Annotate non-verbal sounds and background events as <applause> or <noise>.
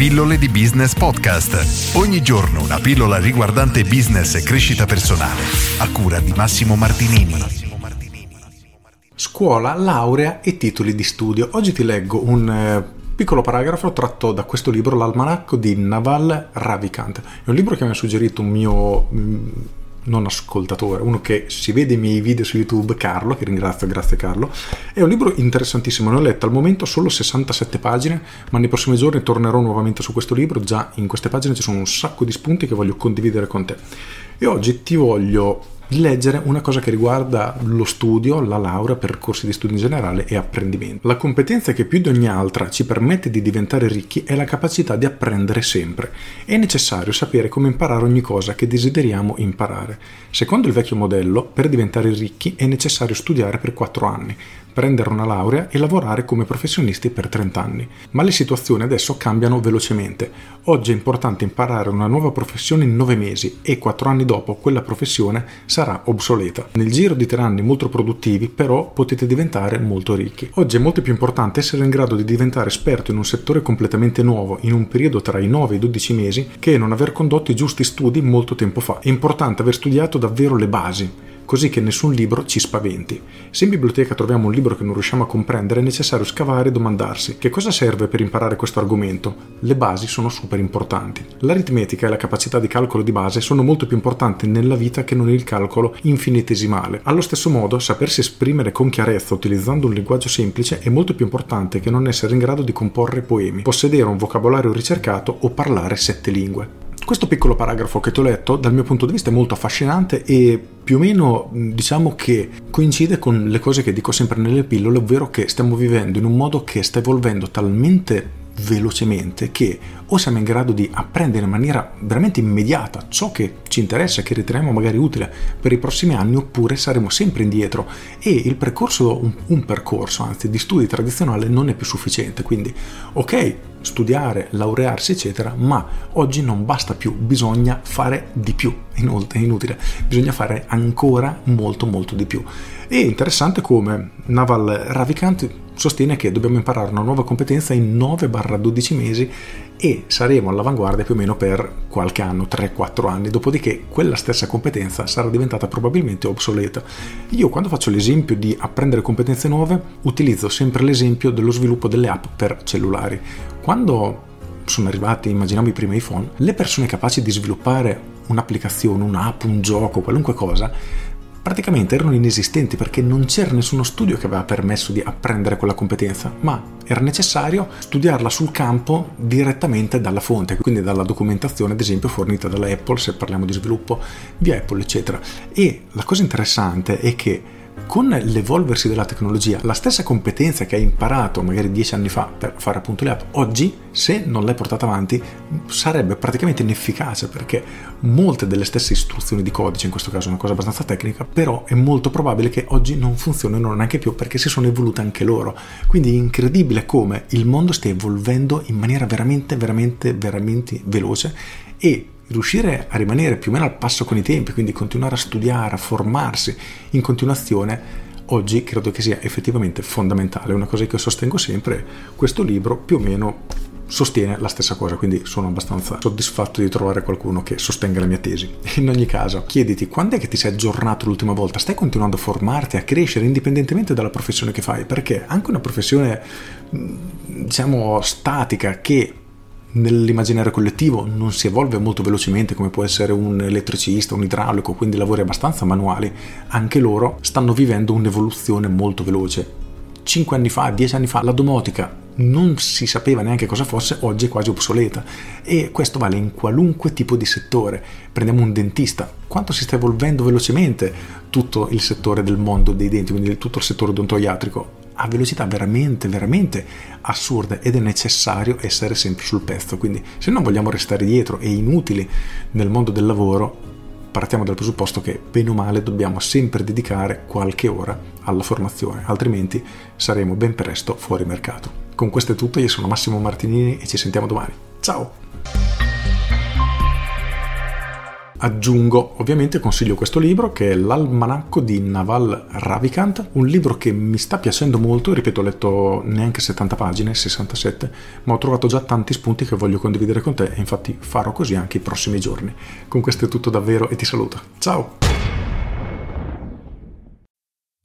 Pillole di Business Podcast. Ogni giorno una pillola riguardante business e crescita personale. A cura di Massimo Martinini. Scuola, laurea e titoli di studio. Oggi ti leggo un... Eh, piccolo paragrafo tratto da questo libro, l'almanacco di Naval Ravikant. È un libro che mi ha suggerito un mio mm, non ascoltatore, uno che si vede i miei video su YouTube, Carlo, che ringrazio, grazie Carlo. È un libro interessantissimo, ne ho letto al momento solo 67 pagine, ma nei prossimi giorni tornerò nuovamente su questo libro, già in queste pagine ci sono un sacco di spunti che voglio condividere con te. E oggi ti voglio di leggere una cosa che riguarda lo studio, la laurea, percorsi di studio in generale e apprendimento. La competenza che più di ogni altra ci permette di diventare ricchi è la capacità di apprendere sempre. È necessario sapere come imparare ogni cosa che desideriamo imparare. Secondo il vecchio modello, per diventare ricchi è necessario studiare per 4 anni, prendere una laurea e lavorare come professionisti per 30 anni. Ma le situazioni adesso cambiano velocemente. Oggi è importante imparare una nuova professione in 9 mesi e 4 anni dopo quella professione sarà obsoleta. Nel giro di 3 anni molto produttivi però potete diventare molto ricchi. Oggi è molto più importante essere in grado di diventare esperto in un settore completamente nuovo in un periodo tra i 9 e i 12 mesi che non aver condotto i giusti studi molto tempo fa. È importante aver studiato davvero le basi così che nessun libro ci spaventi. Se in biblioteca troviamo un libro che non riusciamo a comprendere, è necessario scavare e domandarsi che cosa serve per imparare questo argomento. Le basi sono super importanti. L'aritmetica e la capacità di calcolo di base sono molto più importanti nella vita che non il calcolo infinitesimale. Allo stesso modo, sapersi esprimere con chiarezza utilizzando un linguaggio semplice è molto più importante che non essere in grado di comporre poemi, possedere un vocabolario ricercato o parlare sette lingue. Questo piccolo paragrafo che ti ho letto dal mio punto di vista è molto affascinante e più o meno diciamo che coincide con le cose che dico sempre nelle pillole, ovvero che stiamo vivendo in un modo che sta evolvendo talmente velocemente che o siamo in grado di apprendere in maniera veramente immediata ciò che ci interessa, che riteniamo magari utile per i prossimi anni, oppure saremo sempre indietro e il percorso, un, un percorso anzi di studi tradizionale non è più sufficiente. Quindi, ok, studiare, laurearsi, eccetera, ma oggi non basta più, bisogna fare di più. Inoltre, è inutile, bisogna fare ancora molto, molto di più. E interessante come Naval Ravikant sostiene che dobbiamo imparare una nuova competenza in 9-12 mesi e saremo all'avanguardia più o meno per qualche anno, 3-4 anni, dopodiché quella stessa competenza sarà diventata probabilmente obsoleta. Io quando faccio l'esempio di apprendere competenze nuove utilizzo sempre l'esempio dello sviluppo delle app per cellulari. Quando sono arrivati, immaginiamo i primi iPhone, le persone capaci di sviluppare un'applicazione, un'app, un gioco, qualunque cosa, praticamente erano inesistenti perché non c'era nessuno studio che aveva permesso di apprendere quella competenza, ma era necessario studiarla sul campo direttamente dalla fonte, quindi dalla documentazione ad esempio fornita dalla Apple se parliamo di sviluppo di Apple eccetera. E la cosa interessante è che con l'evolversi della tecnologia, la stessa competenza che hai imparato magari dieci anni fa per fare appunto le app, oggi se non l'hai portata avanti sarebbe praticamente inefficace perché molte delle stesse istruzioni di codice, in questo caso è una cosa abbastanza tecnica, però è molto probabile che oggi non funzionino neanche più perché si sono evolute anche loro. Quindi è incredibile come il mondo stia evolvendo in maniera veramente, veramente, veramente veloce e riuscire a rimanere più o meno al passo con i tempi, quindi continuare a studiare, a formarsi in continuazione, oggi credo che sia effettivamente fondamentale. Una cosa che sostengo sempre, questo libro più o meno sostiene la stessa cosa, quindi sono abbastanza soddisfatto di trovare qualcuno che sostenga la mia tesi. <laughs> In ogni caso, chiediti quando è che ti sei aggiornato l'ultima volta? Stai continuando a formarti, a crescere indipendentemente dalla professione che fai? Perché anche una professione, diciamo, statica che nell'immaginario collettivo non si evolve molto velocemente come può essere un elettricista, un idraulico, quindi lavori abbastanza manuali, anche loro stanno vivendo un'evoluzione molto veloce. 5 anni fa, 10 anni fa, la domotica non si sapeva neanche cosa fosse, oggi è quasi obsoleta e questo vale in qualunque tipo di settore. Prendiamo un dentista, quanto si sta evolvendo velocemente tutto il settore del mondo dei denti, quindi tutto il settore odontoiatrico a velocità veramente, veramente assurde ed è necessario essere sempre sul pezzo. Quindi se non vogliamo restare dietro e inutili nel mondo del lavoro, partiamo dal presupposto che bene o male dobbiamo sempre dedicare qualche ora alla formazione, altrimenti saremo ben presto fuori mercato. Con questo è tutto, io sono Massimo Martinini e ci sentiamo domani. Ciao! Aggiungo, ovviamente consiglio questo libro che è L'Almanacco di Naval Ravikant, un libro che mi sta piacendo molto, ripeto ho letto neanche 70 pagine, 67, ma ho trovato già tanti spunti che voglio condividere con te e infatti farò così anche i prossimi giorni. Con questo è tutto davvero e ti saluto. Ciao!